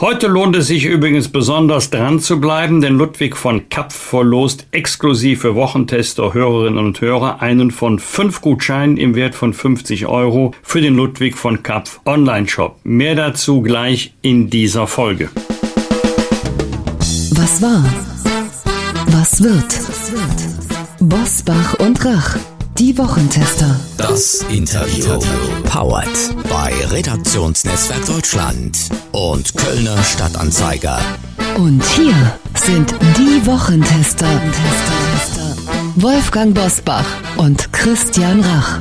Heute lohnt es sich übrigens besonders dran zu bleiben, denn Ludwig von Kapf verlost exklusiv für Wochentester, Hörerinnen und Hörer einen von fünf Gutscheinen im Wert von 50 Euro für den Ludwig von Kapf Online-Shop. Mehr dazu gleich in dieser Folge. Was war? Was wird? Bosbach und Rach. Die Wochentester. Das Interview. Powered bei Redaktionsnetzwerk Deutschland und Kölner Stadtanzeiger. Und hier sind die Wochentester. Wolfgang Bosbach und Christian Rach.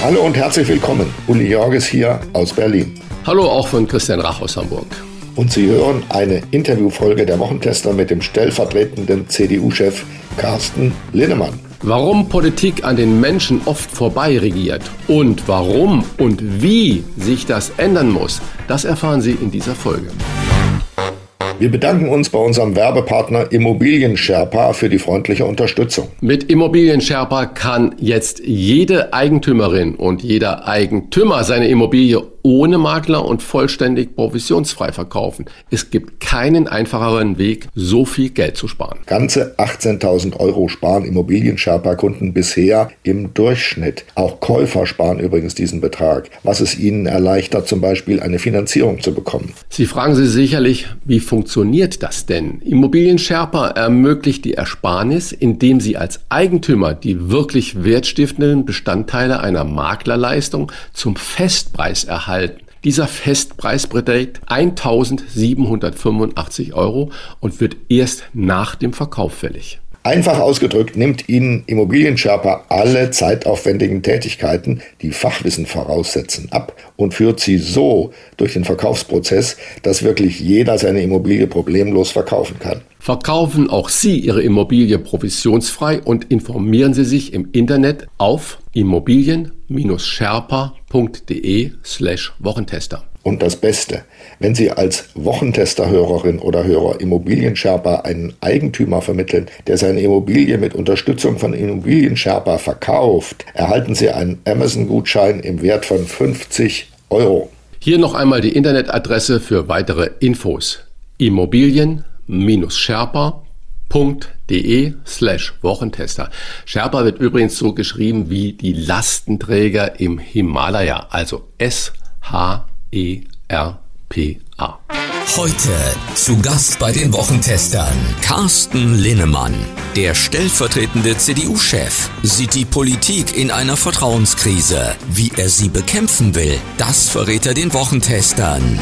Hallo und herzlich willkommen. Uli Jorges hier aus Berlin. Hallo auch von Christian Rach aus Hamburg. Und Sie hören eine Interviewfolge der Wochentester mit dem stellvertretenden CDU-Chef Carsten Linnemann. Warum Politik an den Menschen oft vorbei regiert und warum und wie sich das ändern muss, das erfahren Sie in dieser Folge. Wir bedanken uns bei unserem Werbepartner Immobilien Sherpa für die freundliche Unterstützung. Mit Immobilien Sherpa kann jetzt jede Eigentümerin und jeder Eigentümer seine Immobilie ohne Makler und vollständig provisionsfrei verkaufen. Es gibt keinen einfacheren Weg, so viel Geld zu sparen. Ganze 18.000 Euro sparen Immobilien-Sherpa-Kunden bisher im Durchschnitt. Auch Käufer sparen übrigens diesen Betrag, was es ihnen erleichtert, zum Beispiel eine Finanzierung zu bekommen. Sie fragen sich sicherlich, wie funktioniert das denn? Immobilien-Sherpa ermöglicht die Ersparnis, indem Sie als Eigentümer die wirklich wertstiftenden Bestandteile einer Maklerleistung zum Festpreis erhalten erhalten. Dieser Festpreis beträgt 1785 Euro und wird erst nach dem Verkauf fällig. Einfach ausgedrückt nimmt Ihnen Immobiliensherpa alle zeitaufwendigen Tätigkeiten, die Fachwissen voraussetzen, ab und führt sie so durch den Verkaufsprozess, dass wirklich jeder seine Immobilie problemlos verkaufen kann. Verkaufen auch Sie Ihre Immobilie provisionsfrei und informieren Sie sich im Internet auf immobilien-sherpa.de slash Wochentester. Und das Beste, wenn Sie als Wochentester-Hörerin oder Hörer Immobilien-Sherpa einen Eigentümer vermitteln, der seine Immobilie mit Unterstützung von Immobilien-Sherpa verkauft, erhalten Sie einen Amazon-Gutschein im Wert von 50 Euro. Hier noch einmal die Internetadresse für weitere Infos. Immobilien-sherpa.de slash Wochentester. Sherpa wird übrigens so geschrieben wie die Lastenträger im Himalaya, also S-H E-R-P-A. Heute zu Gast bei den Wochentestern Carsten Linnemann. Der stellvertretende CDU-Chef sieht die Politik in einer Vertrauenskrise. Wie er sie bekämpfen will, das verrät er den Wochentestern.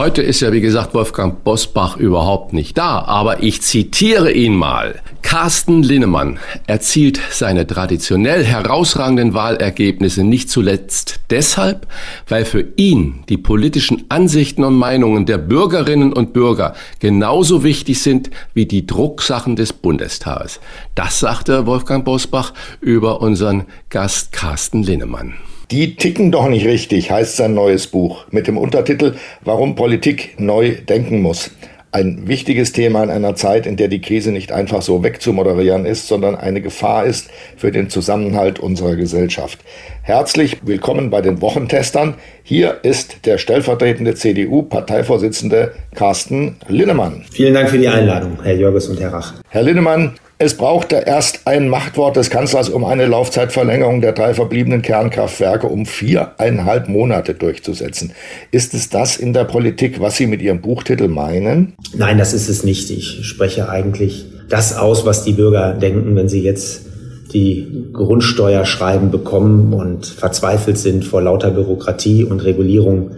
Heute ist ja, wie gesagt, Wolfgang Bosbach überhaupt nicht da, aber ich zitiere ihn mal. Carsten Linnemann erzielt seine traditionell herausragenden Wahlergebnisse nicht zuletzt deshalb, weil für ihn die politischen Ansichten und Meinungen der Bürgerinnen und Bürger genauso wichtig sind wie die Drucksachen des Bundestages. Das sagte Wolfgang Bosbach über unseren Gast Carsten Linnemann. Die ticken doch nicht richtig, heißt sein neues Buch mit dem Untertitel Warum Politik neu denken muss. Ein wichtiges Thema in einer Zeit, in der die Krise nicht einfach so wegzumoderieren ist, sondern eine Gefahr ist für den Zusammenhalt unserer Gesellschaft. Herzlich willkommen bei den Wochentestern. Hier ist der stellvertretende CDU-Parteivorsitzende Carsten Linnemann. Vielen Dank für die Einladung, Herr Jörges und Herr Rach. Herr Linnemann, es brauchte erst ein Machtwort des Kanzlers, um eine Laufzeitverlängerung der drei verbliebenen Kernkraftwerke um viereinhalb Monate durchzusetzen. Ist es das in der Politik, was Sie mit Ihrem Buchtitel meinen? Nein, das ist es nicht. Ich spreche eigentlich das aus, was die Bürger denken, wenn sie jetzt die Grundsteuerschreiben bekommen und verzweifelt sind vor lauter Bürokratie und Regulierung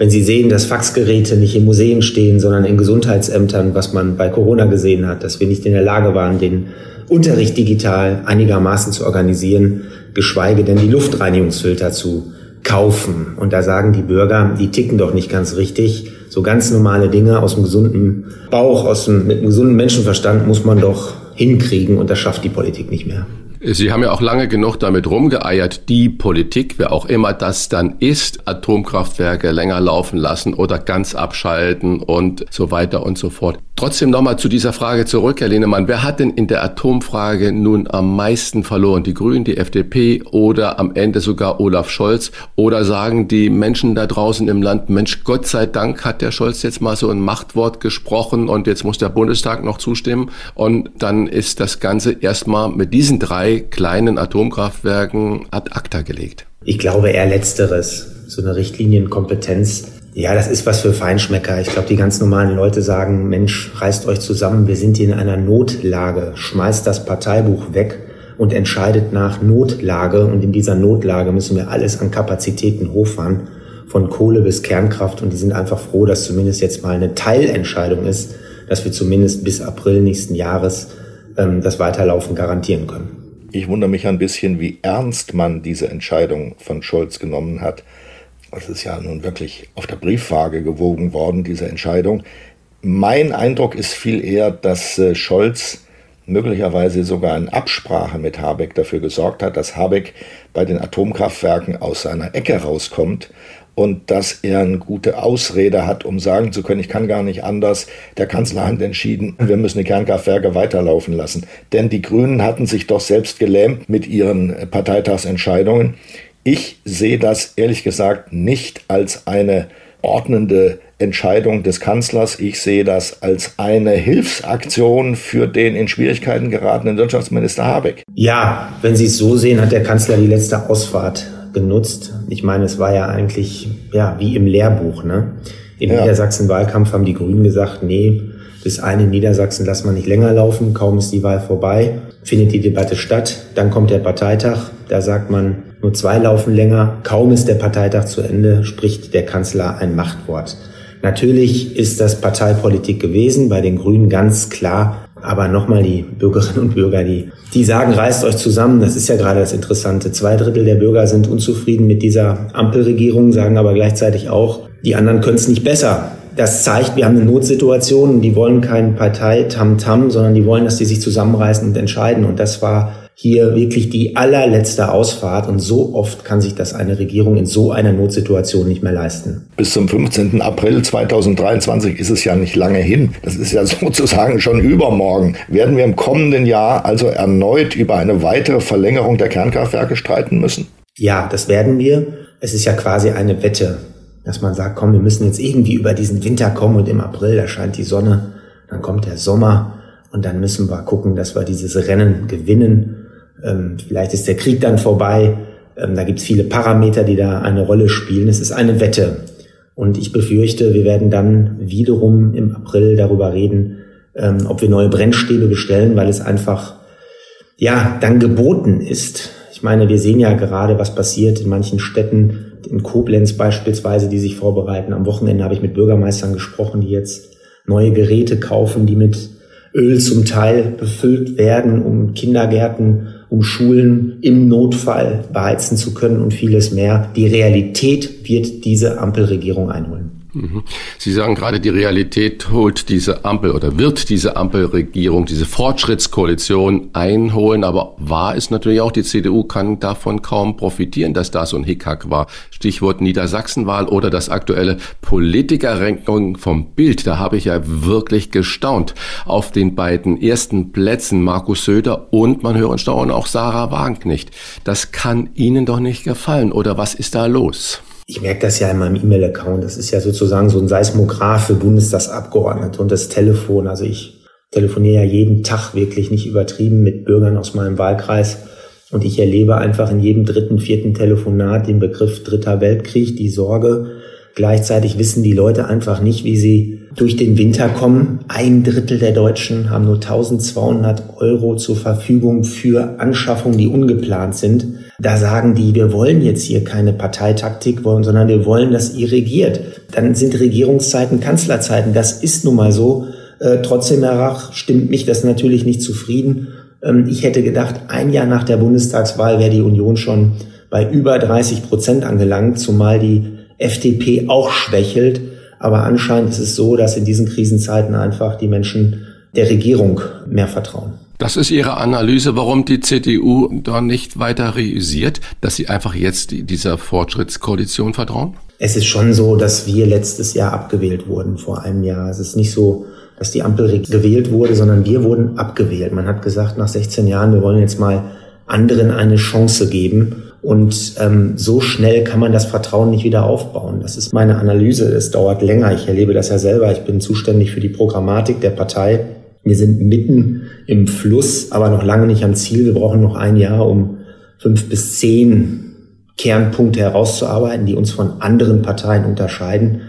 wenn Sie sehen, dass Faxgeräte nicht in Museen stehen, sondern in Gesundheitsämtern, was man bei Corona gesehen hat, dass wir nicht in der Lage waren, den Unterricht digital einigermaßen zu organisieren, geschweige denn die Luftreinigungsfilter zu kaufen. Und da sagen die Bürger, die ticken doch nicht ganz richtig. So ganz normale Dinge aus dem gesunden Bauch, aus dem, mit einem gesunden Menschenverstand muss man doch hinkriegen und das schafft die Politik nicht mehr. Sie haben ja auch lange genug damit rumgeeiert, die Politik, wer auch immer das dann ist, Atomkraftwerke länger laufen lassen oder ganz abschalten und so weiter und so fort. Trotzdem nochmal zu dieser Frage zurück, Herr Lehnemann. Wer hat denn in der Atomfrage nun am meisten verloren? Die Grünen, die FDP oder am Ende sogar Olaf Scholz? Oder sagen die Menschen da draußen im Land, Mensch, Gott sei Dank hat der Scholz jetzt mal so ein Machtwort gesprochen und jetzt muss der Bundestag noch zustimmen und dann ist das Ganze erstmal mit diesen drei kleinen Atomkraftwerken ad acta gelegt? Ich glaube eher letzteres. So eine Richtlinienkompetenz ja, das ist was für Feinschmecker. Ich glaube, die ganz normalen Leute sagen, Mensch, reißt euch zusammen, wir sind hier in einer Notlage, schmeißt das Parteibuch weg und entscheidet nach Notlage. Und in dieser Notlage müssen wir alles an Kapazitäten hochfahren, von Kohle bis Kernkraft. Und die sind einfach froh, dass zumindest jetzt mal eine Teilentscheidung ist, dass wir zumindest bis April nächsten Jahres ähm, das Weiterlaufen garantieren können. Ich wundere mich ein bisschen, wie ernst man diese Entscheidung von Scholz genommen hat. Das ist ja nun wirklich auf der Briefwaage gewogen worden, diese Entscheidung. Mein Eindruck ist viel eher, dass äh, Scholz möglicherweise sogar in Absprache mit Habeck dafür gesorgt hat, dass Habeck bei den Atomkraftwerken aus seiner Ecke rauskommt und dass er eine gute Ausrede hat, um sagen zu können, ich kann gar nicht anders. Der Kanzler hat entschieden, wir müssen die Kernkraftwerke weiterlaufen lassen. Denn die Grünen hatten sich doch selbst gelähmt mit ihren Parteitagsentscheidungen. Ich sehe das ehrlich gesagt nicht als eine ordnende Entscheidung des Kanzlers. Ich sehe das als eine Hilfsaktion für den in Schwierigkeiten geratenen Wirtschaftsminister Habeck. Ja, wenn Sie es so sehen, hat der Kanzler die letzte Ausfahrt genutzt. Ich meine, es war ja eigentlich ja wie im Lehrbuch. Ne? Im ja. Niedersachsen-Wahlkampf haben die Grünen gesagt, nee, das eine in Niedersachsen lassen wir nicht länger laufen. Kaum ist die Wahl vorbei, findet die Debatte statt. Dann kommt der Parteitag. Da sagt man, nur zwei laufen länger. Kaum ist der Parteitag zu Ende, spricht der Kanzler ein Machtwort. Natürlich ist das Parteipolitik gewesen, bei den Grünen ganz klar. Aber nochmal die Bürgerinnen und Bürger, die, die sagen, reißt euch zusammen. Das ist ja gerade das Interessante. Zwei Drittel der Bürger sind unzufrieden mit dieser Ampelregierung, sagen aber gleichzeitig auch, die anderen können es nicht besser. Das zeigt, wir haben eine Notsituation die wollen keinen Partei-Tam-Tam, sondern die wollen, dass die sich zusammenreißen und entscheiden. Und das war hier wirklich die allerletzte Ausfahrt und so oft kann sich das eine Regierung in so einer Notsituation nicht mehr leisten. Bis zum 15. April 2023 ist es ja nicht lange hin. Das ist ja sozusagen schon übermorgen. Werden wir im kommenden Jahr also erneut über eine weitere Verlängerung der Kernkraftwerke streiten müssen? Ja, das werden wir. Es ist ja quasi eine Wette, dass man sagt, komm, wir müssen jetzt irgendwie über diesen Winter kommen und im April erscheint die Sonne, dann kommt der Sommer und dann müssen wir gucken, dass wir dieses Rennen gewinnen ähm, vielleicht ist der Krieg dann vorbei. Ähm, da gibt es viele Parameter, die da eine Rolle spielen. Es ist eine Wette. Und ich befürchte, wir werden dann wiederum im April darüber reden, ähm, ob wir neue Brennstäbe bestellen, weil es einfach, ja, dann geboten ist. Ich meine, wir sehen ja gerade, was passiert in manchen Städten, in Koblenz beispielsweise, die sich vorbereiten. Am Wochenende habe ich mit Bürgermeistern gesprochen, die jetzt neue Geräte kaufen, die mit Öl zum Teil befüllt werden, um Kindergärten um Schulen im Notfall beheizen zu können und vieles mehr. Die Realität wird diese Ampelregierung einholen. Mhm. Sie sagen gerade, die Realität holt diese Ampel oder wird diese Ampelregierung, diese Fortschrittskoalition einholen. Aber wahr ist natürlich auch, die CDU kann davon kaum profitieren, dass da so ein Hickhack war. Stichwort Niedersachsenwahl oder das aktuelle Politikerranking vom Bild. Da habe ich ja wirklich gestaunt. Auf den beiden ersten Plätzen Markus Söder und man höre und staune auch Sarah Wagenknecht. Das kann Ihnen doch nicht gefallen. Oder was ist da los? Ich merke das ja in meinem E-Mail-Account. Das ist ja sozusagen so ein Seismograph für Bundestagsabgeordnete und das Telefon. Also ich telefoniere ja jeden Tag wirklich nicht übertrieben mit Bürgern aus meinem Wahlkreis. Und ich erlebe einfach in jedem dritten, vierten Telefonat den Begriff Dritter Weltkrieg, die Sorge. Gleichzeitig wissen die Leute einfach nicht, wie sie durch den Winter kommen. Ein Drittel der Deutschen haben nur 1200 Euro zur Verfügung für Anschaffungen, die ungeplant sind. Da sagen die, wir wollen jetzt hier keine Parteitaktik wollen, sondern wir wollen, dass ihr regiert. Dann sind Regierungszeiten Kanzlerzeiten. Das ist nun mal so. Äh, trotzdem, Herr Rach, stimmt mich das natürlich nicht zufrieden. Ähm, ich hätte gedacht, ein Jahr nach der Bundestagswahl wäre die Union schon bei über 30 Prozent angelangt, zumal die FDP auch schwächelt. Aber anscheinend ist es so, dass in diesen Krisenzeiten einfach die Menschen der Regierung mehr vertrauen. Das ist Ihre Analyse, warum die CDU da nicht weiter realisiert, dass sie einfach jetzt dieser Fortschrittskoalition vertrauen? Es ist schon so, dass wir letztes Jahr abgewählt wurden vor einem Jahr. Es ist nicht so, dass die Ampel gewählt wurde, sondern wir wurden abgewählt. Man hat gesagt, nach 16 Jahren, wir wollen jetzt mal anderen eine Chance geben. Und ähm, so schnell kann man das Vertrauen nicht wieder aufbauen. Das ist meine Analyse. Es dauert länger. Ich erlebe das ja selber. Ich bin zuständig für die Programmatik der Partei. Wir sind mitten im Fluss, aber noch lange nicht am Ziel. Wir brauchen noch ein Jahr, um fünf bis zehn Kernpunkte herauszuarbeiten, die uns von anderen Parteien unterscheiden.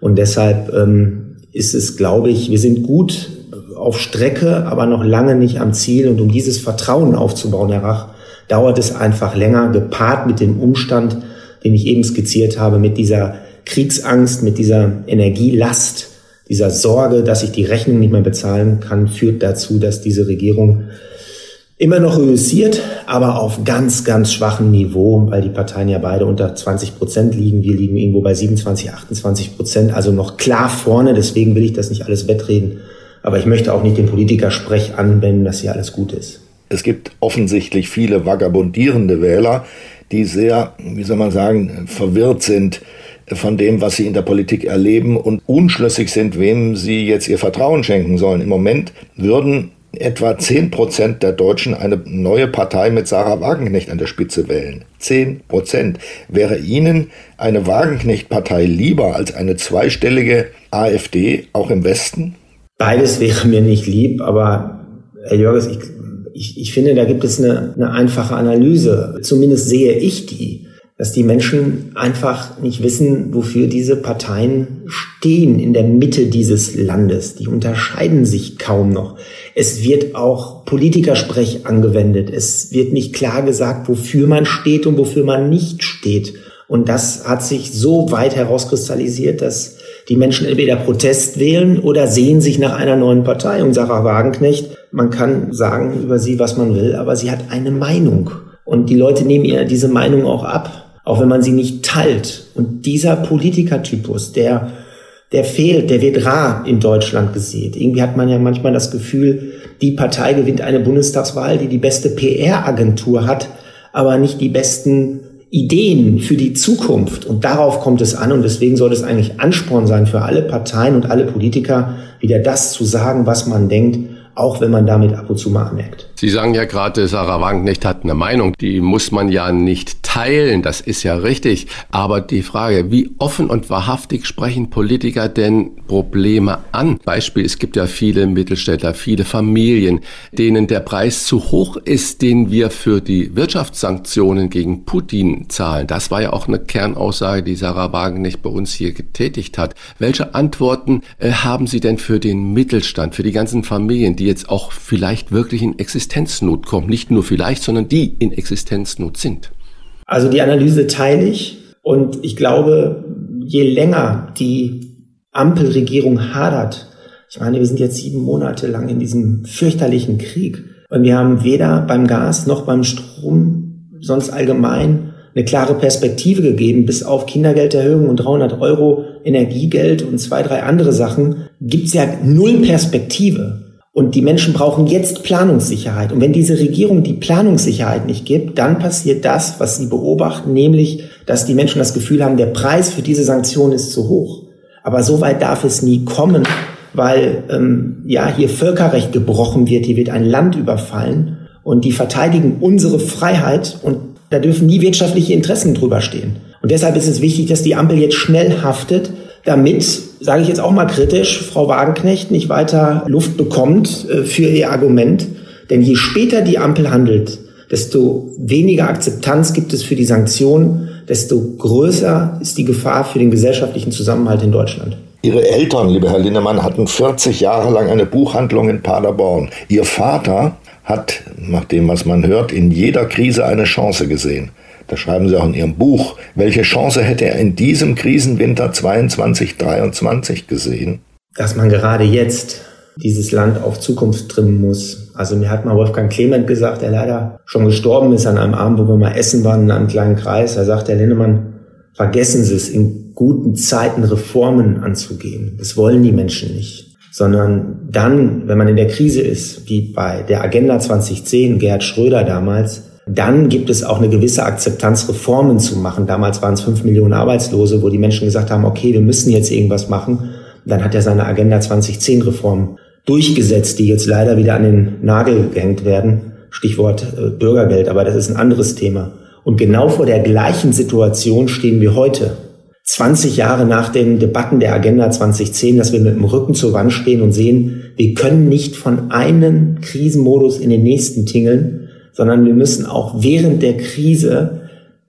Und deshalb ähm, ist es, glaube ich, wir sind gut auf Strecke, aber noch lange nicht am Ziel. Und um dieses Vertrauen aufzubauen, Herr Rach, dauert es einfach länger, gepaart mit dem Umstand, den ich eben skizziert habe, mit dieser Kriegsangst, mit dieser Energielast, dieser Sorge, dass ich die Rechnung nicht mehr bezahlen kann, führt dazu, dass diese Regierung immer noch reüssiert, aber auf ganz, ganz schwachem Niveau, weil die Parteien ja beide unter 20 Prozent liegen. Wir liegen irgendwo bei 27, 28 Prozent, also noch klar vorne. Deswegen will ich das nicht alles wettreden. Aber ich möchte auch nicht den Politikersprech anwenden, dass hier alles gut ist. Es gibt offensichtlich viele vagabundierende Wähler, die sehr, wie soll man sagen, verwirrt sind von dem, was sie in der Politik erleben und unschlüssig sind, wem sie jetzt ihr Vertrauen schenken sollen. Im Moment würden etwa 10 Prozent der Deutschen eine neue Partei mit Sarah Wagenknecht an der Spitze wählen. 10 Prozent. Wäre Ihnen eine Wagenknecht-Partei lieber als eine zweistellige AfD, auch im Westen? Beides wäre mir nicht lieb, aber Herr Jörges, ich, ich, ich finde, da gibt es eine, eine einfache Analyse. Zumindest sehe ich die dass die Menschen einfach nicht wissen, wofür diese Parteien stehen in der Mitte dieses Landes. Die unterscheiden sich kaum noch. Es wird auch Politikersprech angewendet. Es wird nicht klar gesagt, wofür man steht und wofür man nicht steht. Und das hat sich so weit herauskristallisiert, dass die Menschen entweder Protest wählen oder sehen sich nach einer neuen Partei. Und Sarah Wagenknecht, man kann sagen über sie, was man will, aber sie hat eine Meinung. Und die Leute nehmen ihr diese Meinung auch ab auch wenn man sie nicht teilt. Und dieser Politikertypus, der, der fehlt, der wird rar in Deutschland gesehen. Irgendwie hat man ja manchmal das Gefühl, die Partei gewinnt eine Bundestagswahl, die die beste PR-Agentur hat, aber nicht die besten Ideen für die Zukunft. Und darauf kommt es an. Und deswegen soll es eigentlich Ansporn sein für alle Parteien und alle Politiker, wieder das zu sagen, was man denkt auch wenn man damit ab und zu mal anmerkt. Sie sagen ja gerade, Sarah Wagenknecht hat eine Meinung, die muss man ja nicht teilen, das ist ja richtig. Aber die Frage, wie offen und wahrhaftig sprechen Politiker denn Probleme an? Beispiel, es gibt ja viele Mittelständler, viele Familien, denen der Preis zu hoch ist, den wir für die Wirtschaftssanktionen gegen Putin zahlen. Das war ja auch eine Kernaussage, die Sarah Wagenknecht bei uns hier getätigt hat. Welche Antworten äh, haben Sie denn für den Mittelstand, für die ganzen Familien, die jetzt auch vielleicht wirklich in Existenznot kommen. Nicht nur vielleicht, sondern die in Existenznot sind. Also die Analyse teile ich und ich glaube, je länger die Ampelregierung hadert, ich meine, wir sind jetzt sieben Monate lang in diesem fürchterlichen Krieg und wir haben weder beim Gas noch beim Strom sonst allgemein eine klare Perspektive gegeben, bis auf Kindergelderhöhung und 300 Euro Energiegeld und zwei, drei andere Sachen, gibt's ja null Perspektive. Und die Menschen brauchen jetzt Planungssicherheit. Und wenn diese Regierung die Planungssicherheit nicht gibt, dann passiert das, was sie beobachten, nämlich, dass die Menschen das Gefühl haben, der Preis für diese Sanktion ist zu hoch. Aber so weit darf es nie kommen, weil ähm, ja hier Völkerrecht gebrochen wird, hier wird ein Land überfallen und die verteidigen unsere Freiheit und da dürfen nie wirtschaftliche Interessen drüber stehen. Und deshalb ist es wichtig, dass die Ampel jetzt schnell haftet, damit, sage ich jetzt auch mal kritisch, Frau Wagenknecht nicht weiter Luft bekommt äh, für ihr Argument. Denn je später die Ampel handelt, desto weniger Akzeptanz gibt es für die Sanktionen, desto größer ist die Gefahr für den gesellschaftlichen Zusammenhalt in Deutschland. Ihre Eltern, lieber Herr Linnemann, hatten 40 Jahre lang eine Buchhandlung in Paderborn. Ihr Vater hat, nach dem, was man hört, in jeder Krise eine Chance gesehen das schreiben Sie auch in Ihrem Buch, welche Chance hätte er in diesem Krisenwinter 22, 23 gesehen? Dass man gerade jetzt dieses Land auf Zukunft trimmen muss. Also mir hat mal Wolfgang Clement gesagt, der leider schon gestorben ist an einem Abend, wo wir mal essen waren in einem kleinen Kreis. Da sagt, Herr Linnemann, vergessen Sie es, in guten Zeiten Reformen anzugehen. Das wollen die Menschen nicht sondern dann, wenn man in der Krise ist, wie bei der Agenda 2010, Gerhard Schröder damals, dann gibt es auch eine gewisse Akzeptanz, Reformen zu machen. Damals waren es fünf Millionen Arbeitslose, wo die Menschen gesagt haben, okay, wir müssen jetzt irgendwas machen. Dann hat er seine Agenda 2010 Reform durchgesetzt, die jetzt leider wieder an den Nagel gehängt werden. Stichwort äh, Bürgergeld, aber das ist ein anderes Thema. Und genau vor der gleichen Situation stehen wir heute. 20 Jahre nach den Debatten der Agenda 2010, dass wir mit dem Rücken zur Wand stehen und sehen, wir können nicht von einem Krisenmodus in den nächsten tingeln, sondern wir müssen auch während der Krise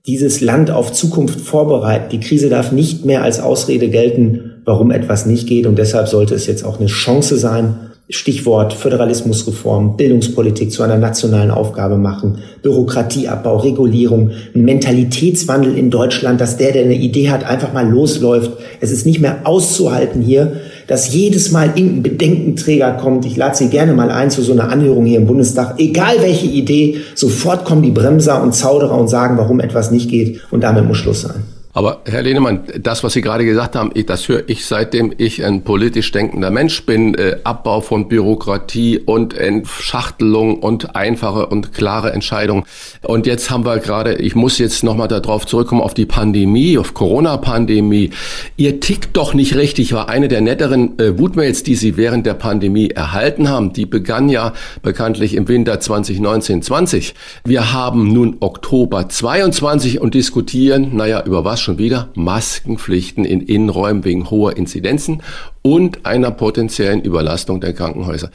dieses Land auf Zukunft vorbereiten. Die Krise darf nicht mehr als Ausrede gelten, warum etwas nicht geht. Und deshalb sollte es jetzt auch eine Chance sein, Stichwort Föderalismusreform, Bildungspolitik zu einer nationalen Aufgabe machen, Bürokratieabbau, Regulierung, Mentalitätswandel in Deutschland, dass der, der eine Idee hat, einfach mal losläuft. Es ist nicht mehr auszuhalten hier, dass jedes Mal irgendein Bedenkenträger kommt. Ich lade Sie gerne mal ein zu so einer Anhörung hier im Bundestag. Egal welche Idee, sofort kommen die Bremser und Zauderer und sagen, warum etwas nicht geht. Und damit muss Schluss sein. Aber Herr Lehnemann, das, was Sie gerade gesagt haben, das höre ich seitdem ich ein politisch denkender Mensch bin. Äh, Abbau von Bürokratie und Entschachtelung und einfache und klare Entscheidungen. Und jetzt haben wir gerade, ich muss jetzt nochmal darauf zurückkommen, auf die Pandemie, auf Corona-Pandemie. Ihr tickt doch nicht richtig, war eine der netteren äh, Wutmails, die Sie während der Pandemie erhalten haben. Die begann ja bekanntlich im Winter 2019-20. Wir haben nun Oktober 22 und diskutieren, naja, über was schon wieder Maskenpflichten in Innenräumen wegen hoher Inzidenzen und einer potenziellen Überlastung der Krankenhäuser.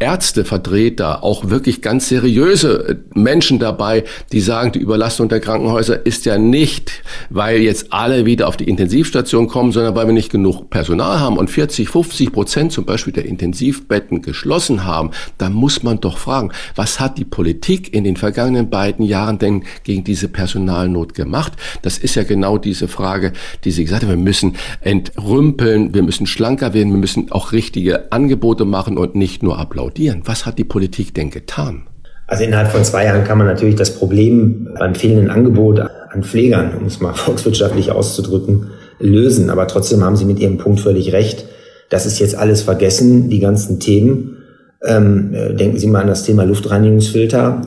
Ärztevertreter, auch wirklich ganz seriöse äh, Menschen dabei, die sagen, die Überlastung der Krankenhäuser ist ja nicht, weil jetzt alle wieder auf die Intensivstation kommen, sondern weil wir nicht genug Personal haben und 40, 50 Prozent zum Beispiel der Intensivbetten geschlossen haben. Da muss man doch fragen, was hat die Politik in den vergangenen beiden Jahren denn gegen diese Personalnot gemacht? Das ist ja genau diese Frage, die Sie gesagt haben. Wir müssen entrümpeln, wir müssen schlanker werden, wir müssen auch richtige Angebote machen und nicht nur ablaufen applaudieren. Was hat die Politik denn getan? Also innerhalb von zwei Jahren kann man natürlich das Problem beim fehlenden Angebot an Pflegern, um es mal volkswirtschaftlich auszudrücken, lösen. Aber trotzdem haben Sie mit Ihrem Punkt völlig recht. Das ist jetzt alles vergessen, die ganzen Themen. Ähm, äh, denken Sie mal an das Thema Luftreinigungsfilter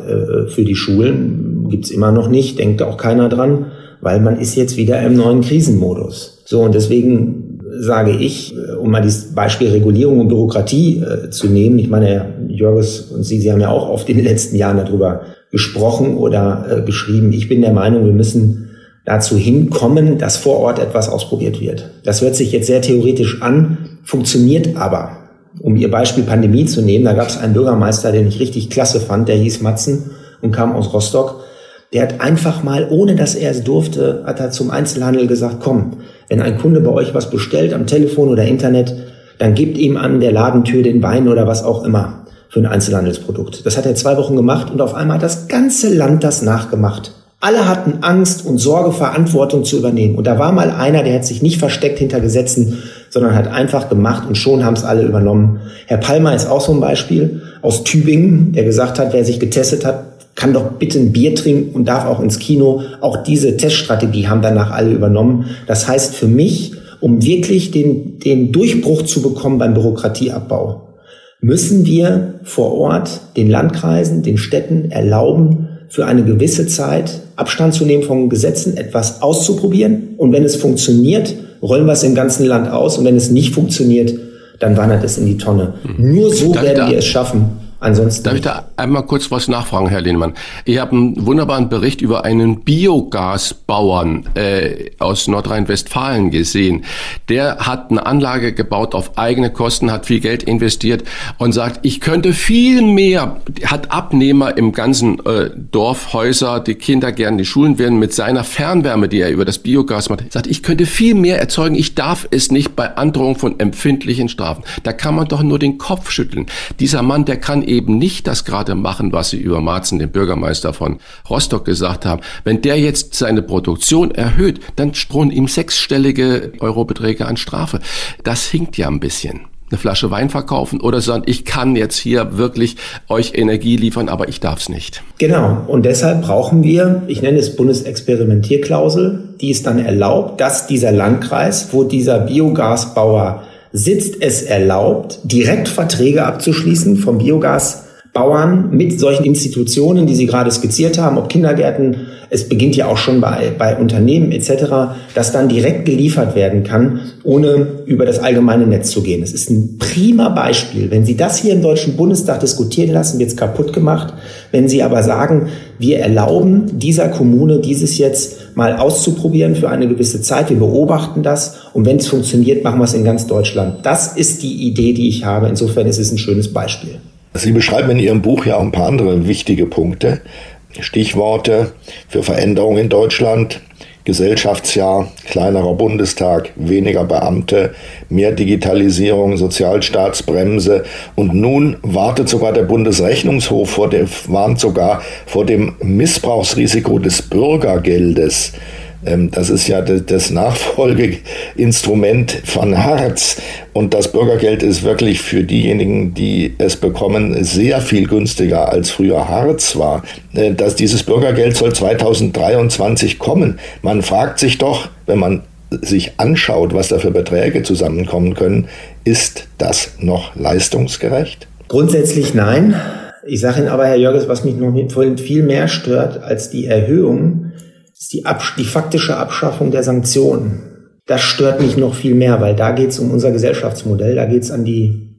äh, für die Schulen. Gibt's immer noch nicht, denkt auch keiner dran, weil man ist jetzt wieder im neuen Krisenmodus. So, und deswegen sage ich, um mal das Beispiel Regulierung und Bürokratie äh, zu nehmen. Ich meine, Herr Jörges und Sie, Sie haben ja auch oft in den letzten Jahren darüber gesprochen oder äh, geschrieben. Ich bin der Meinung, wir müssen dazu hinkommen, dass vor Ort etwas ausprobiert wird. Das hört sich jetzt sehr theoretisch an, funktioniert aber. Um Ihr Beispiel Pandemie zu nehmen, da gab es einen Bürgermeister, den ich richtig klasse fand, der hieß Matzen und kam aus Rostock. Der hat einfach mal, ohne dass er es durfte, hat er zum Einzelhandel gesagt, komm, wenn ein Kunde bei euch was bestellt am Telefon oder Internet, dann gebt ihm an der Ladentür den Wein oder was auch immer für ein Einzelhandelsprodukt. Das hat er zwei Wochen gemacht und auf einmal hat das ganze Land das nachgemacht. Alle hatten Angst und Sorge, Verantwortung zu übernehmen. Und da war mal einer, der hat sich nicht versteckt hinter Gesetzen, sondern hat einfach gemacht und schon haben es alle übernommen. Herr Palmer ist auch so ein Beispiel aus Tübingen, der gesagt hat, wer sich getestet hat, kann doch bitte ein Bier trinken und darf auch ins Kino. Auch diese Teststrategie haben danach alle übernommen. Das heißt für mich, um wirklich den, den Durchbruch zu bekommen beim Bürokratieabbau, müssen wir vor Ort den Landkreisen, den Städten erlauben, für eine gewisse Zeit Abstand zu nehmen von Gesetzen, etwas auszuprobieren. Und wenn es funktioniert, rollen wir es im ganzen Land aus. Und wenn es nicht funktioniert, dann wandert es in die Tonne. Mhm. Nur so werden wir es schaffen, Ansonsten. Darf ich da einmal kurz was nachfragen, Herr Lehnemann? Ich habe einen wunderbaren Bericht über einen Biogasbauern äh, aus Nordrhein-Westfalen gesehen. Der hat eine Anlage gebaut auf eigene Kosten, hat viel Geld investiert und sagt, ich könnte viel mehr, hat Abnehmer im ganzen äh, Dorf, Häuser, die Kinder gerne die Schulen werden mit seiner Fernwärme, die er über das Biogas macht, sagt, ich könnte viel mehr erzeugen, ich darf es nicht bei Androhung von empfindlichen Strafen. Da kann man doch nur den Kopf schütteln. Dieser Mann, der kann eben nicht das gerade machen, was Sie über Marzen, den Bürgermeister von Rostock, gesagt haben. Wenn der jetzt seine Produktion erhöht, dann drohen ihm sechsstellige Eurobeträge an Strafe. Das hinkt ja ein bisschen eine Flasche Wein verkaufen oder sagen, ich kann jetzt hier wirklich euch Energie liefern, aber ich darf es nicht. Genau. Und deshalb brauchen wir, ich nenne es Bundesexperimentierklausel, die es dann erlaubt, dass dieser Landkreis, wo dieser Biogasbauer sitzt es erlaubt, direkt Verträge abzuschließen vom Biogas Bauern mit solchen Institutionen, die Sie gerade skizziert haben, ob Kindergärten, es beginnt ja auch schon bei, bei Unternehmen etc., dass dann direkt geliefert werden kann, ohne über das allgemeine Netz zu gehen. Es ist ein prima Beispiel. Wenn Sie das hier im Deutschen Bundestag diskutieren lassen, wird es kaputt gemacht. Wenn Sie aber sagen, wir erlauben dieser Kommune dieses jetzt mal auszuprobieren für eine gewisse Zeit, wir beobachten das und wenn es funktioniert, machen wir es in ganz Deutschland. Das ist die Idee, die ich habe. Insofern ist es ein schönes Beispiel. Sie beschreiben in Ihrem Buch ja auch ein paar andere wichtige Punkte. Stichworte für Veränderungen in Deutschland. Gesellschaftsjahr, kleinerer Bundestag, weniger Beamte, mehr Digitalisierung, Sozialstaatsbremse und nun wartet sogar der Bundesrechnungshof vor dem, warnt sogar vor dem Missbrauchsrisiko des Bürgergeldes. Ähm, das ist ja das Nachfolgeinstrument von Hartz. Und das Bürgergeld ist wirklich für diejenigen, die es bekommen, sehr viel günstiger als früher Hartz war. Äh, dass dieses Bürgergeld soll 2023 kommen. Man fragt sich doch, wenn man sich anschaut, was da für Beträge zusammenkommen können, ist das noch leistungsgerecht? Grundsätzlich nein. Ich sage Ihnen aber, Herr Jörges, was mich noch viel mehr stört als die Erhöhung, ist die, Absch die faktische Abschaffung der Sanktionen. Das stört mich noch viel mehr, weil da geht es um unser Gesellschaftsmodell, da geht es an,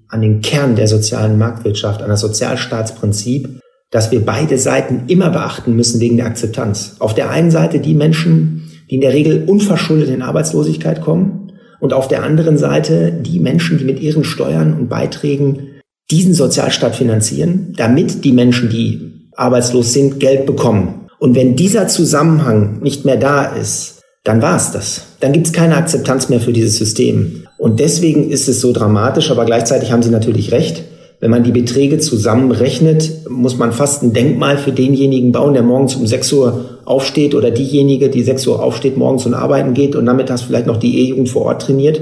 an den Kern der sozialen Marktwirtschaft, an das Sozialstaatsprinzip, dass wir beide Seiten immer beachten müssen wegen der Akzeptanz. Auf der einen Seite die Menschen, die in der Regel unverschuldet in Arbeitslosigkeit kommen und auf der anderen Seite die Menschen, die mit ihren Steuern und Beiträgen diesen Sozialstaat finanzieren, damit die Menschen, die arbeitslos sind, Geld bekommen. Und wenn dieser Zusammenhang nicht mehr da ist, dann war es das. Dann gibt es keine Akzeptanz mehr für dieses System. Und deswegen ist es so dramatisch, aber gleichzeitig haben Sie natürlich recht. Wenn man die Beträge zusammenrechnet, muss man fast ein Denkmal für denjenigen bauen, der morgens um 6 Uhr aufsteht oder diejenige, die 6 Uhr aufsteht, morgens und arbeiten geht und nachmittags vielleicht noch die E-Jugend vor Ort trainiert.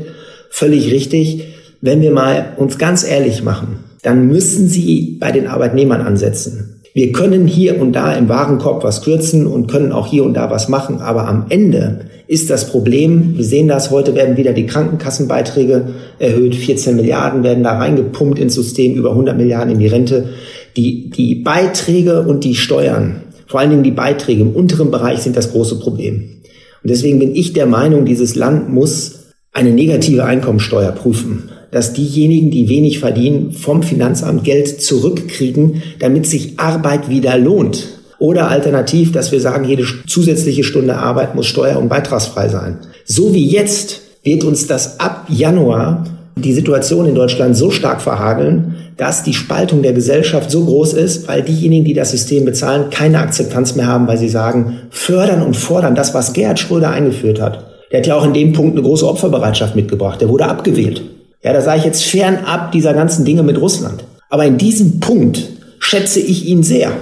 Völlig richtig. Wenn wir mal uns ganz ehrlich machen, dann müssen Sie bei den Arbeitnehmern ansetzen. Wir können hier und da im Warenkorb was kürzen und können auch hier und da was machen, aber am Ende ist das Problem, wir sehen das, heute werden wieder die Krankenkassenbeiträge erhöht, 14 Milliarden werden da reingepumpt ins System, über 100 Milliarden in die Rente. Die, die Beiträge und die Steuern, vor allen Dingen die Beiträge im unteren Bereich sind das große Problem. Und deswegen bin ich der Meinung, dieses Land muss eine negative Einkommensteuer prüfen dass diejenigen, die wenig verdienen, vom Finanzamt Geld zurückkriegen, damit sich Arbeit wieder lohnt. Oder alternativ, dass wir sagen, jede zusätzliche Stunde Arbeit muss steuer- und beitragsfrei sein. So wie jetzt wird uns das ab Januar die Situation in Deutschland so stark verhageln, dass die Spaltung der Gesellschaft so groß ist, weil diejenigen, die das System bezahlen, keine Akzeptanz mehr haben, weil sie sagen, fördern und fordern, das, was Gerhard Schröder eingeführt hat. Der hat ja auch in dem Punkt eine große Opferbereitschaft mitgebracht. Der wurde abgewählt. Ja, da sage ich jetzt fernab dieser ganzen Dinge mit Russland. Aber in diesem Punkt schätze ich ihn sehr.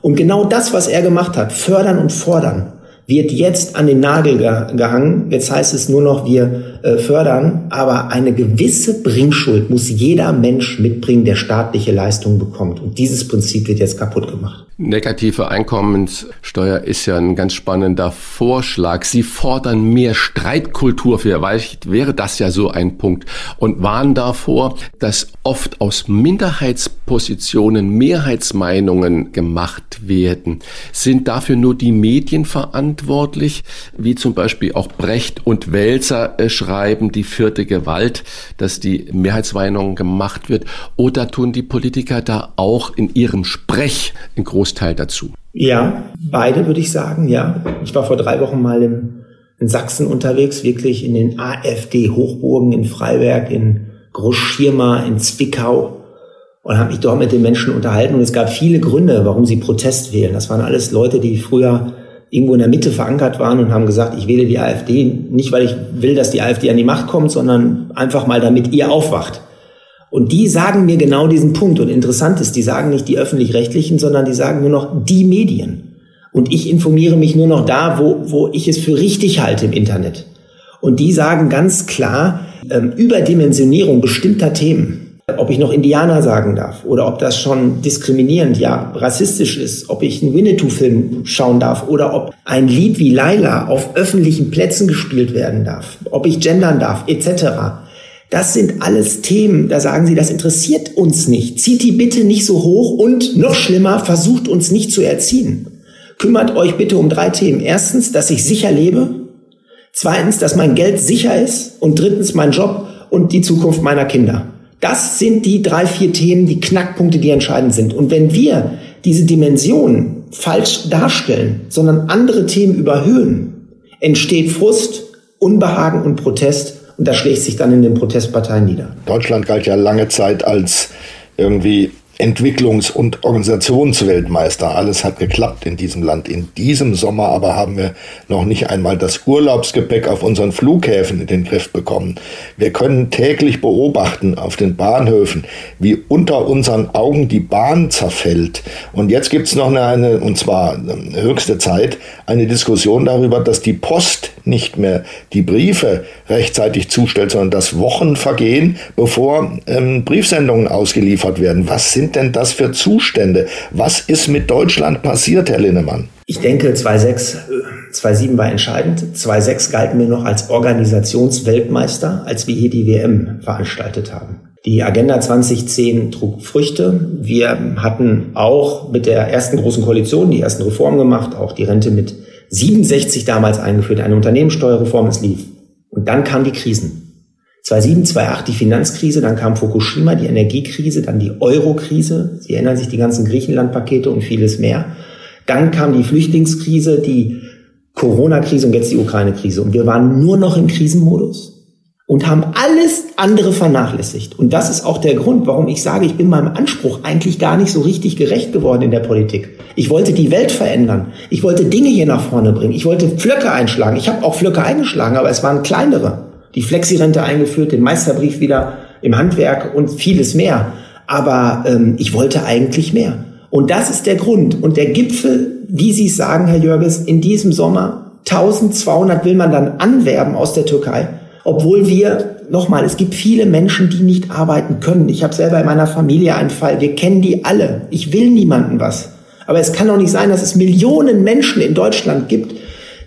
Und genau das, was er gemacht hat, fördern und fordern, wird jetzt an den Nagel gehangen. Jetzt heißt es nur noch, wir äh, fördern. Aber eine gewisse Bringschuld muss jeder Mensch mitbringen, der staatliche Leistungen bekommt. Und dieses Prinzip wird jetzt kaputt gemacht. Negative Einkommenssteuer ist ja ein ganz spannender Vorschlag. Sie fordern mehr Streitkultur. Vielleicht wäre das ja so ein Punkt und warnen davor, dass oft aus Minderheitspositionen Mehrheitsmeinungen gemacht werden. Sind dafür nur die Medien verantwortlich, wie zum Beispiel auch Brecht und Wälzer äh, schreiben, die vierte Gewalt, dass die Mehrheitsmeinung gemacht wird? Oder tun die Politiker da auch in ihrem Sprech in Großteil dazu? Ja, beide würde ich sagen, ja. Ich war vor drei Wochen mal im, in Sachsen unterwegs, wirklich in den AfD-Hochburgen in Freiberg, in Großschirma, in Zwickau und habe mich dort mit den Menschen unterhalten. Und es gab viele Gründe, warum sie Protest wählen. Das waren alles Leute, die früher irgendwo in der Mitte verankert waren und haben gesagt, ich wähle die AfD nicht, weil ich will, dass die AfD an die Macht kommt, sondern einfach mal, damit ihr aufwacht. Und die sagen mir genau diesen Punkt. Und interessant ist, die sagen nicht die öffentlich-rechtlichen, sondern die sagen nur noch die Medien. Und ich informiere mich nur noch da, wo, wo ich es für richtig halte im Internet. Und die sagen ganz klar, ähm, Überdimensionierung bestimmter Themen, ob ich noch Indianer sagen darf oder ob das schon diskriminierend, ja, rassistisch ist, ob ich einen Winnetou-Film schauen darf oder ob ein Lied wie Laila auf öffentlichen Plätzen gespielt werden darf, ob ich gendern darf, etc Das sind alles Themen, da sagen Sie, das interessiert uns nicht. Zieht die bitte nicht so hoch und noch schlimmer, versucht uns nicht zu erziehen. Kümmert euch bitte um drei Themen. Erstens, dass ich sicher lebe. Zweitens, dass mein Geld sicher ist. Und drittens, mein Job und die Zukunft meiner Kinder. Das sind die drei, vier Themen, die Knackpunkte, die entscheidend sind. Und wenn wir diese Dimension falsch darstellen, sondern andere Themen überhöhen, entsteht Frust, Unbehagen und Protest. Und das schlägt sich dann in den Protestparteien nieder. Deutschland galt ja lange Zeit als irgendwie Entwicklungs- und Organisationsweltmeister. Alles hat geklappt in diesem Land. In diesem Sommer aber haben wir noch nicht einmal das Urlaubsgepäck auf unseren Flughäfen in den Griff bekommen. Wir können täglich beobachten auf den Bahnhöfen, wie unter unseren Augen die Bahn zerfällt. Und jetzt gibt's noch eine, eine, und zwar ähm, höchste Zeit, eine Diskussion darüber, dass die Post nicht mehr die Briefe rechtzeitig zustellt, sondern dass Wochen vergehen, bevor ähm, Briefsendungen ausgeliefert werden. Was sind denn das für Zustände? Was ist mit Deutschland passiert, Herr Linnemann? Ich denke, 2.6, 2.7 war entscheidend. 2.6 galten wir noch als Organisationsweltmeister, als wir hier die WM veranstaltet haben. Die Agenda 2010 trug Früchte. Wir hatten auch mit der ersten großen Koalition die ersten Reformen gemacht, auch die Rente mit 67 damals eingeführt, eine Unternehmenssteuerreform, es lief. Und dann kamen die Krisen. 2007, 2008 die Finanzkrise, dann kam Fukushima, die Energiekrise, dann die Euro-Krise. Sie erinnern sich die ganzen Griechenland-Pakete und vieles mehr. Dann kam die Flüchtlingskrise, die Corona-Krise und jetzt die Ukraine-Krise. Und wir waren nur noch im Krisenmodus und haben alles andere vernachlässigt. Und das ist auch der Grund, warum ich sage, ich bin meinem Anspruch eigentlich gar nicht so richtig gerecht geworden in der Politik. Ich wollte die Welt verändern. Ich wollte Dinge hier nach vorne bringen. Ich wollte Flöcke einschlagen. Ich habe auch Flöcke eingeschlagen, aber es waren kleinere. Die Flexirente eingeführt, den Meisterbrief wieder im Handwerk und vieles mehr. Aber ähm, ich wollte eigentlich mehr. Und das ist der Grund. Und der Gipfel, wie Sie sagen, Herr Jörges, in diesem Sommer, 1200 will man dann anwerben aus der Türkei obwohl wir, nochmal, es gibt viele Menschen, die nicht arbeiten können. Ich habe selber in meiner Familie einen Fall, wir kennen die alle. Ich will niemanden was. Aber es kann doch nicht sein, dass es Millionen Menschen in Deutschland gibt,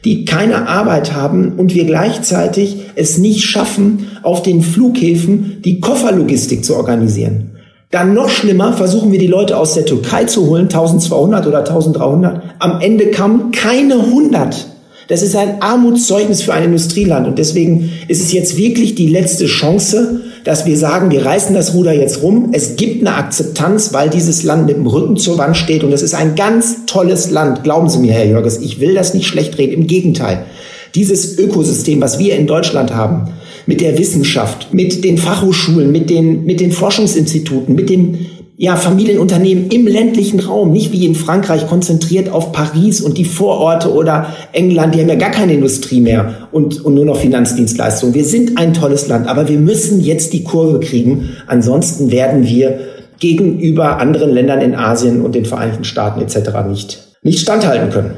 die keine Arbeit haben und wir gleichzeitig es nicht schaffen, auf den Flughäfen die Kofferlogistik zu organisieren. Dann noch schlimmer, versuchen wir die Leute aus der Türkei zu holen, 1200 oder 1300. Am Ende kamen keine 100. Das ist ein Armutszeugnis für ein Industrieland. Und deswegen ist es jetzt wirklich die letzte Chance, dass wir sagen, wir reißen das Ruder jetzt rum. Es gibt eine Akzeptanz, weil dieses Land mit dem Rücken zur Wand steht. Und es ist ein ganz tolles Land. Glauben Sie mir, Herr Jörges, ich will das nicht schlecht reden. Im Gegenteil. Dieses Ökosystem, was wir in Deutschland haben, mit der Wissenschaft, mit den Fachhochschulen, mit den, mit den Forschungsinstituten, mit dem ja, Familienunternehmen im ländlichen Raum, nicht wie in Frankreich konzentriert auf Paris und die Vororte oder England, die haben ja gar keine Industrie mehr und, und nur noch Finanzdienstleistungen. Wir sind ein tolles Land, aber wir müssen jetzt die Kurve kriegen. Ansonsten werden wir gegenüber anderen Ländern in Asien und den Vereinigten Staaten etc. nicht, nicht standhalten können.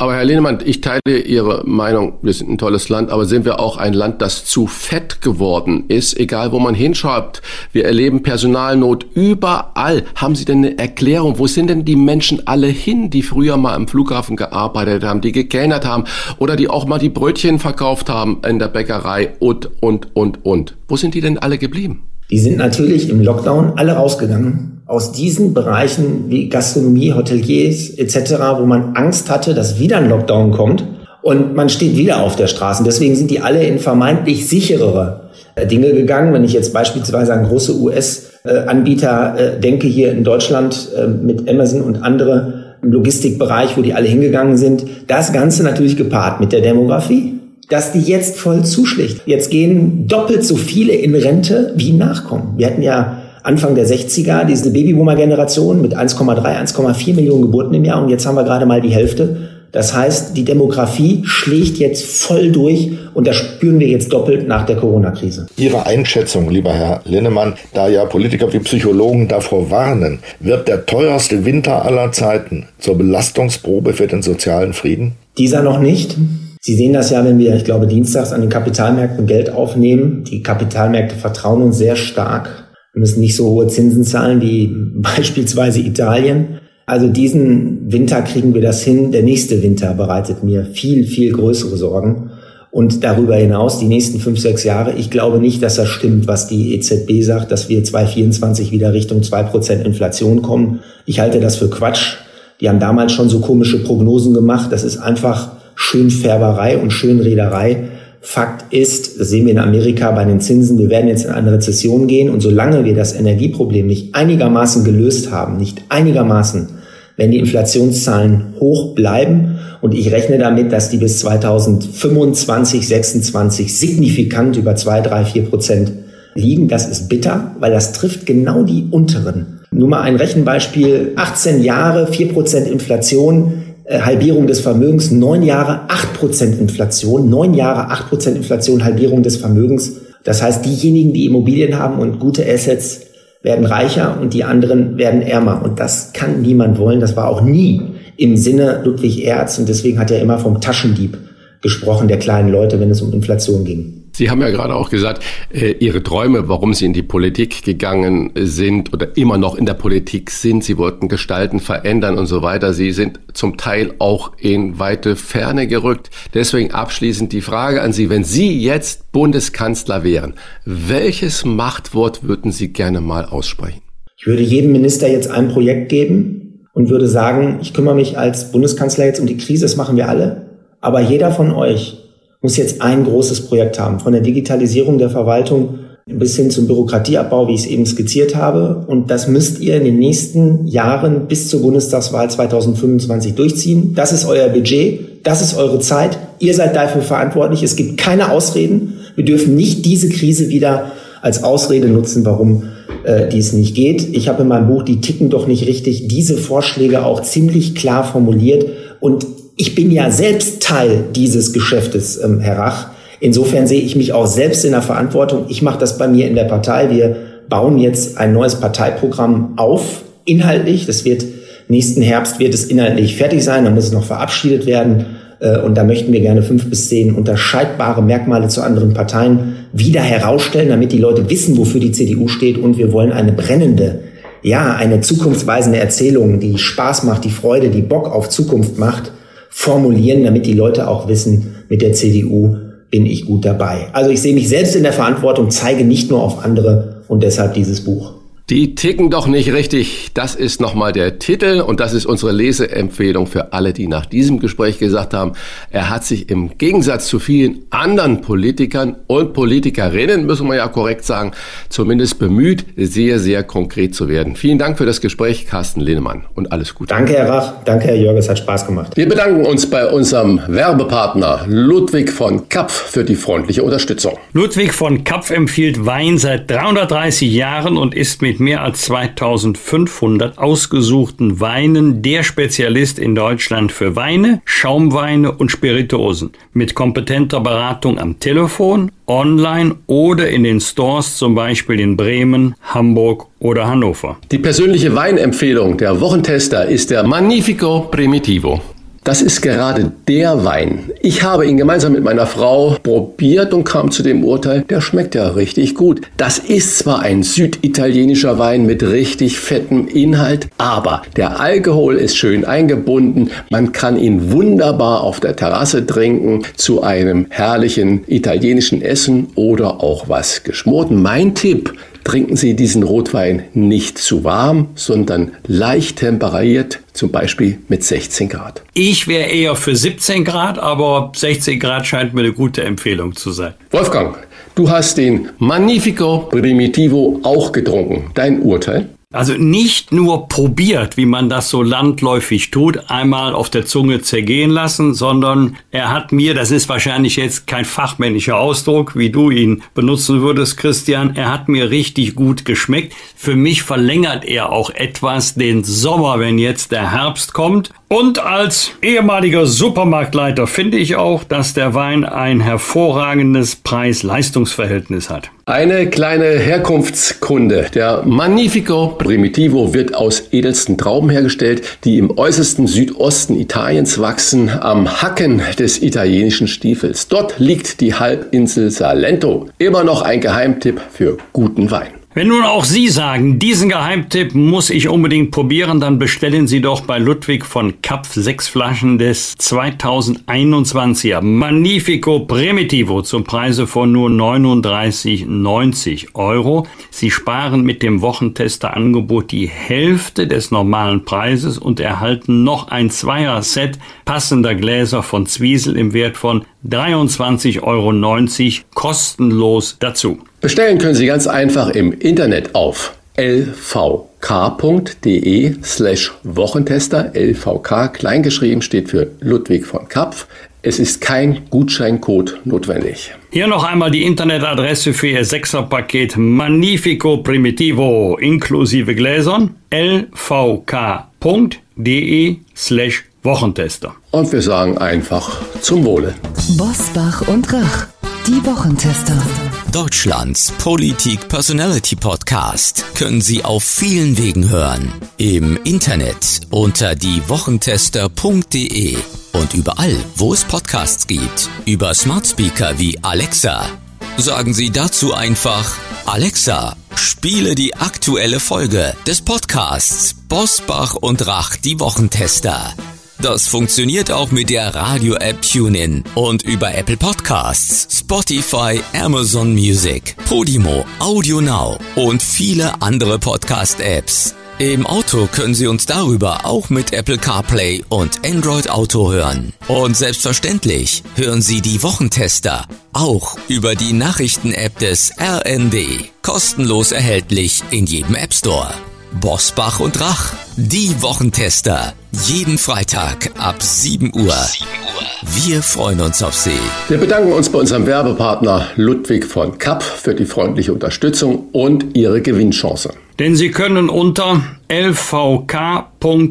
Aber Herr Lehnemann, ich teile Ihre Meinung, wir sind ein tolles Land, aber sind wir auch ein Land, das zu fett geworden ist, egal wo man hinschaut. Wir erleben Personalnot überall. Haben Sie denn eine Erklärung? Wo sind denn die Menschen alle hin, die früher mal am Flughafen gearbeitet haben, die gekellnert haben oder die auch mal die Brötchen verkauft haben in der Bäckerei und, und, und, und? Wo sind die denn alle geblieben? Die sind natürlich im Lockdown alle rausgegangen aus diesen Bereichen wie Gastronomie, Hoteliers etc., wo man Angst hatte, dass wieder ein Lockdown kommt und man steht wieder auf der Straße. Deswegen sind die alle in vermeintlich sicherere äh, Dinge gegangen. Wenn ich jetzt beispielsweise an große US-Anbieter äh, denke hier in Deutschland äh, mit Amazon und andere im Logistikbereich, wo die alle hingegangen sind, das Ganze natürlich gepaart mit der Demografie dass die jetzt voll zuschlägt. Jetzt gehen doppelt so viele in Rente wie nachkommen. Wir hatten ja Anfang der 60er diese Babyboomer-Generation mit 1,3, 1,4 Millionen Geburten im Jahr und jetzt haben wir gerade mal die Hälfte. Das heißt, die Demografie schlägt jetzt voll durch und das spüren wir jetzt doppelt nach der Corona-Krise. Ihre Einschätzung, lieber Herr Linnemann, da ja Politiker wie Psychologen davor warnen, wird der teuerste Winter aller Zeiten zur Belastungsprobe für den sozialen Frieden? Dieser noch nicht. Sie sehen das ja, wenn wir, ich glaube, dienstags an den Kapitalmärkten Geld aufnehmen. Die Kapitalmärkte vertrauen uns sehr stark. Müssen nicht so hohe Zinsen zahlen wie beispielsweise Italien. Also diesen Winter kriegen wir das hin. Der nächste Winter bereitet mir viel, viel größere Sorgen. und darüber hinaus die nächsten fünf, sechs Jahre. Ich glaube nicht, dass das stimmt, was die EZB sagt, dass wir 2024 wieder Richtung zwei Prozent Inflation kommen. Ich halte das für Quatsch. Die haben damals schon so komische Prognosen gemacht. Das ist einfach Schönfärberei und Schönrederei. Fakt ist, das sehen wir in Amerika bei den Zinsen, wir werden jetzt in eine Rezession gehen und solange wir das Energieproblem nicht einigermaßen gelöst haben, nicht einigermaßen, wenn die Inflationszahlen hoch bleiben und ich rechne damit, dass die bis 2025, 26 signifikant über zwei, drei, vier Prozent liegen, das ist bitter, weil das trifft genau die unteren. Nur mal ein Rechenbeispiel, 18 Jahre, vier Prozent Inflation, Halbierung des Vermögens, neun Jahre acht Prozent Inflation, neun Jahre acht Prozent Inflation, Halbierung des Vermögens. Das heißt, diejenigen, die Immobilien haben und gute Assets, werden reicher und die anderen werden ärmer. Und das kann niemand wollen. Das war auch nie im Sinne Ludwig Erz. Und deswegen hat er immer vom Taschendieb gesprochen, der kleinen Leute, wenn es um Inflation ging. Sie haben ja gerade auch gesagt, äh, Ihre Träume, warum Sie in die Politik gegangen sind oder immer noch in der Politik sind. Sie wollten gestalten, verändern und so weiter. Sie sind zum Teil auch in weite Ferne gerückt. Deswegen abschließend die Frage an Sie, wenn Sie jetzt Bundeskanzler wären, welches Machtwort würden Sie gerne mal aussprechen? Ich würde jedem Minister jetzt ein Projekt geben und würde sagen, ich kümmere mich als Bundeskanzler jetzt um die Krise, das machen wir alle. Aber jeder von euch muss jetzt ein großes Projekt haben, von der Digitalisierung der Verwaltung bis hin zum Bürokratieabbau, wie ich es eben skizziert habe. Und das müsst ihr in den nächsten Jahren bis zur Bundestagswahl 2025 durchziehen. Das ist euer Budget, das ist eure Zeit. Ihr seid dafür verantwortlich. Es gibt keine Ausreden. Wir dürfen nicht diese Krise wieder als Ausrede nutzen, warum äh, dies nicht geht. Ich habe in meinem Buch Die ticken doch nicht richtig diese Vorschläge auch ziemlich klar formuliert und ich bin ja selbst Teil dieses Geschäftes, ähm, Herr Rach. Insofern sehe ich mich auch selbst in der Verantwortung. Ich mache das bei mir in der Partei. Wir bauen jetzt ein neues Parteiprogramm auf, inhaltlich. Das wird nächsten Herbst wird es inhaltlich fertig sein. Da muss es noch verabschiedet werden. Äh, und da möchten wir gerne fünf bis zehn unterscheidbare Merkmale zu anderen Parteien wieder herausstellen, damit die Leute wissen, wofür die CDU steht. Und wir wollen eine brennende, ja, eine zukunftsweisende Erzählung, die Spaß macht, die Freude, die Bock auf Zukunft macht, formulieren, damit die Leute auch wissen, mit der CDU bin ich gut dabei. Also ich sehe mich selbst in der Verantwortung, zeige nicht nur auf andere und deshalb dieses Buch. Die ticken doch nicht richtig. Das ist nochmal der Titel und das ist unsere Leseempfehlung für alle, die nach diesem Gespräch gesagt haben, er hat sich im Gegensatz zu vielen anderen Politikern und Politikerinnen, müssen wir ja korrekt sagen, zumindest bemüht, sehr, sehr konkret zu werden. Vielen Dank für das Gespräch, Carsten Lehnemann und alles Gute. Danke, Herr Rach. Danke, Herr Jörg. Es hat Spaß gemacht. Wir bedanken uns bei unserem Werbepartner Ludwig von Kapf für die freundliche Unterstützung. Ludwig von Kapf empfiehlt Wein seit 330 Jahren und ist mit mehr als 2500 ausgesuchten Weinen der Spezialist in Deutschland für Weine, Schaumweine und Spirituosen. Mit kompetenter Beratung am Telefon, online oder in den Stores, zum Beispiel in Bremen, Hamburg oder Hannover. Die persönliche Weinempfehlung der Wochentester ist der Magnifico Primitivo. Das ist gerade der Wein. Ich habe ihn gemeinsam mit meiner Frau probiert und kam zu dem Urteil, der schmeckt ja richtig gut. Das ist zwar ein süditalienischer Wein mit richtig fettem Inhalt, aber der Alkohol ist schön eingebunden. Man kann ihn wunderbar auf der Terrasse trinken zu einem herrlichen italienischen Essen oder auch was geschmorten. Mein Tipp, trinken Sie diesen Rotwein nicht zu warm, sondern leicht temperiert, zum Beispiel mit 16 Grad. Ich wäre eher für 17 Grad, aber 16 Grad scheint mir eine gute Empfehlung zu sein. Wolfgang, du hast den Magnifico Primitivo auch getrunken. Dein Urteil? Also nicht nur probiert, wie man das so landläufig tut, einmal auf der Zunge zergehen lassen, sondern er hat mir, das ist wahrscheinlich jetzt kein fachmännischer Ausdruck, wie du ihn benutzen würdest, Christian, er hat mir richtig gut geschmeckt. Für mich verlängert er auch etwas den Sommer, wenn jetzt der Herbst kommt. Und als ehemaliger Supermarktleiter finde ich auch, dass der Wein ein hervorragendes Preis-Leistungs-Verhältnis hat. Eine kleine Herkunftskunde. Der Magnifico Primitivo wird aus edelsten Trauben hergestellt, die im äußersten Südosten Italiens wachsen, am Hacken des italienischen Stiefels. Dort liegt die Halbinsel Salento. Immer noch ein Geheimtipp für guten Wein. Wenn nun auch Sie sagen, diesen Geheimtipp muss ich unbedingt probieren, dann bestellen Sie doch bei Ludwig von Kapf sechs Flaschen des 2021er Magnifico Primitivo zum Preise von nur 39,90 Euro. Sie sparen mit dem Wochentester-Angebot die Hälfte des normalen Preises und erhalten noch ein Zweier-Set passender Gläser von Zwiesel im Wert von 23,90 Euro kostenlos dazu. Bestellen können Sie ganz einfach im Internet auf lvk.de slash Wochentester. LVK kleingeschrieben steht für Ludwig von Kapf. Es ist kein Gutscheincode notwendig. Hier noch einmal die Internetadresse für Ihr Sechserpaket Magnifico Primitivo inklusive Gläsern lvk.de slash Wochentester. Und wir sagen einfach zum Wohle. Bosbach und Rach, die Wochentester. Deutschlands Politik-Personality-Podcast können Sie auf vielen Wegen hören. Im Internet unter diewochentester.de und überall, wo es Podcasts gibt. Über Smart Speaker wie Alexa. Sagen Sie dazu einfach Alexa, spiele die aktuelle Folge des Podcasts Bosbach und Rach, die Wochentester. Das funktioniert auch mit der Radio-App TuneIn und über Apple Podcasts, Spotify, Amazon Music, Podimo, Audio Now und viele andere Podcast-Apps. Im Auto können Sie uns darüber auch mit Apple CarPlay und Android Auto hören. Und selbstverständlich hören Sie die Wochentester auch über die Nachrichten-App des RND. Kostenlos erhältlich in jedem App Store. Bosbach und Rach, die Wochentester. Jeden Freitag ab 7 Uhr. Wir freuen uns auf Sie. Wir bedanken uns bei unserem Werbepartner Ludwig von Kapp für die freundliche Unterstützung und Ihre Gewinnchance. Denn Sie können unter lvk.de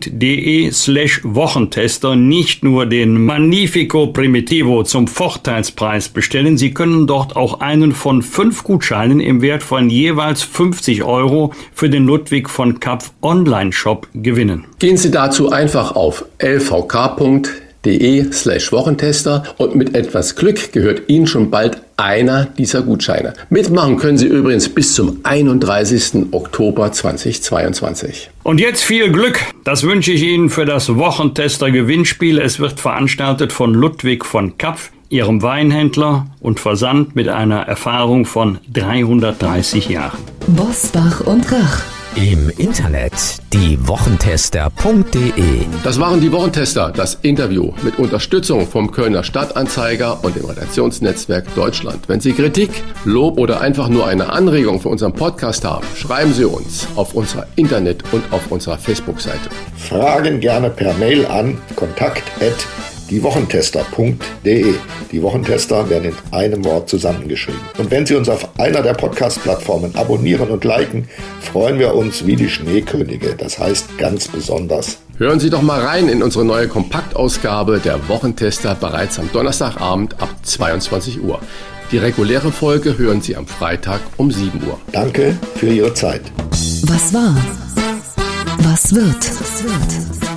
slash Wochentester nicht nur den Magnifico Primitivo zum Vorteilspreis bestellen, Sie können dort auch einen von fünf Gutscheinen im Wert von jeweils 50 Euro für den Ludwig von Kapf Online-Shop gewinnen. Gehen Sie dazu einfach auf lvk.de de slash Wochentester und mit etwas Glück gehört Ihnen schon bald einer dieser Gutscheine. Mitmachen können Sie übrigens bis zum 31. Oktober 2022. Und jetzt viel Glück. Das wünsche ich Ihnen für das Wochentester Gewinnspiel. Es wird veranstaltet von Ludwig von Kapf, Ihrem Weinhändler und Versand mit einer Erfahrung von 330 Jahren. Bosbach und Rach. Im Internet diewochentester.de. Das waren die Wochentester, das Interview mit Unterstützung vom Kölner Stadtanzeiger und dem Redaktionsnetzwerk Deutschland. Wenn Sie Kritik, Lob oder einfach nur eine Anregung für unseren Podcast haben, schreiben Sie uns auf unserer Internet- und auf unserer Facebook-Seite. Fragen gerne per Mail an kontakt@ diewochentester.de. Die Wochentester werden in einem Wort zusammengeschrieben. Und wenn Sie uns auf einer der Podcast-Plattformen abonnieren und liken, freuen wir uns wie die Schneekönige. Das heißt ganz besonders. Hören Sie doch mal rein in unsere neue Kompaktausgabe der Wochentester bereits am Donnerstagabend ab 22 Uhr. Die reguläre Folge hören Sie am Freitag um 7 Uhr. Danke für Ihre Zeit. Was war? Was wird? Was wird?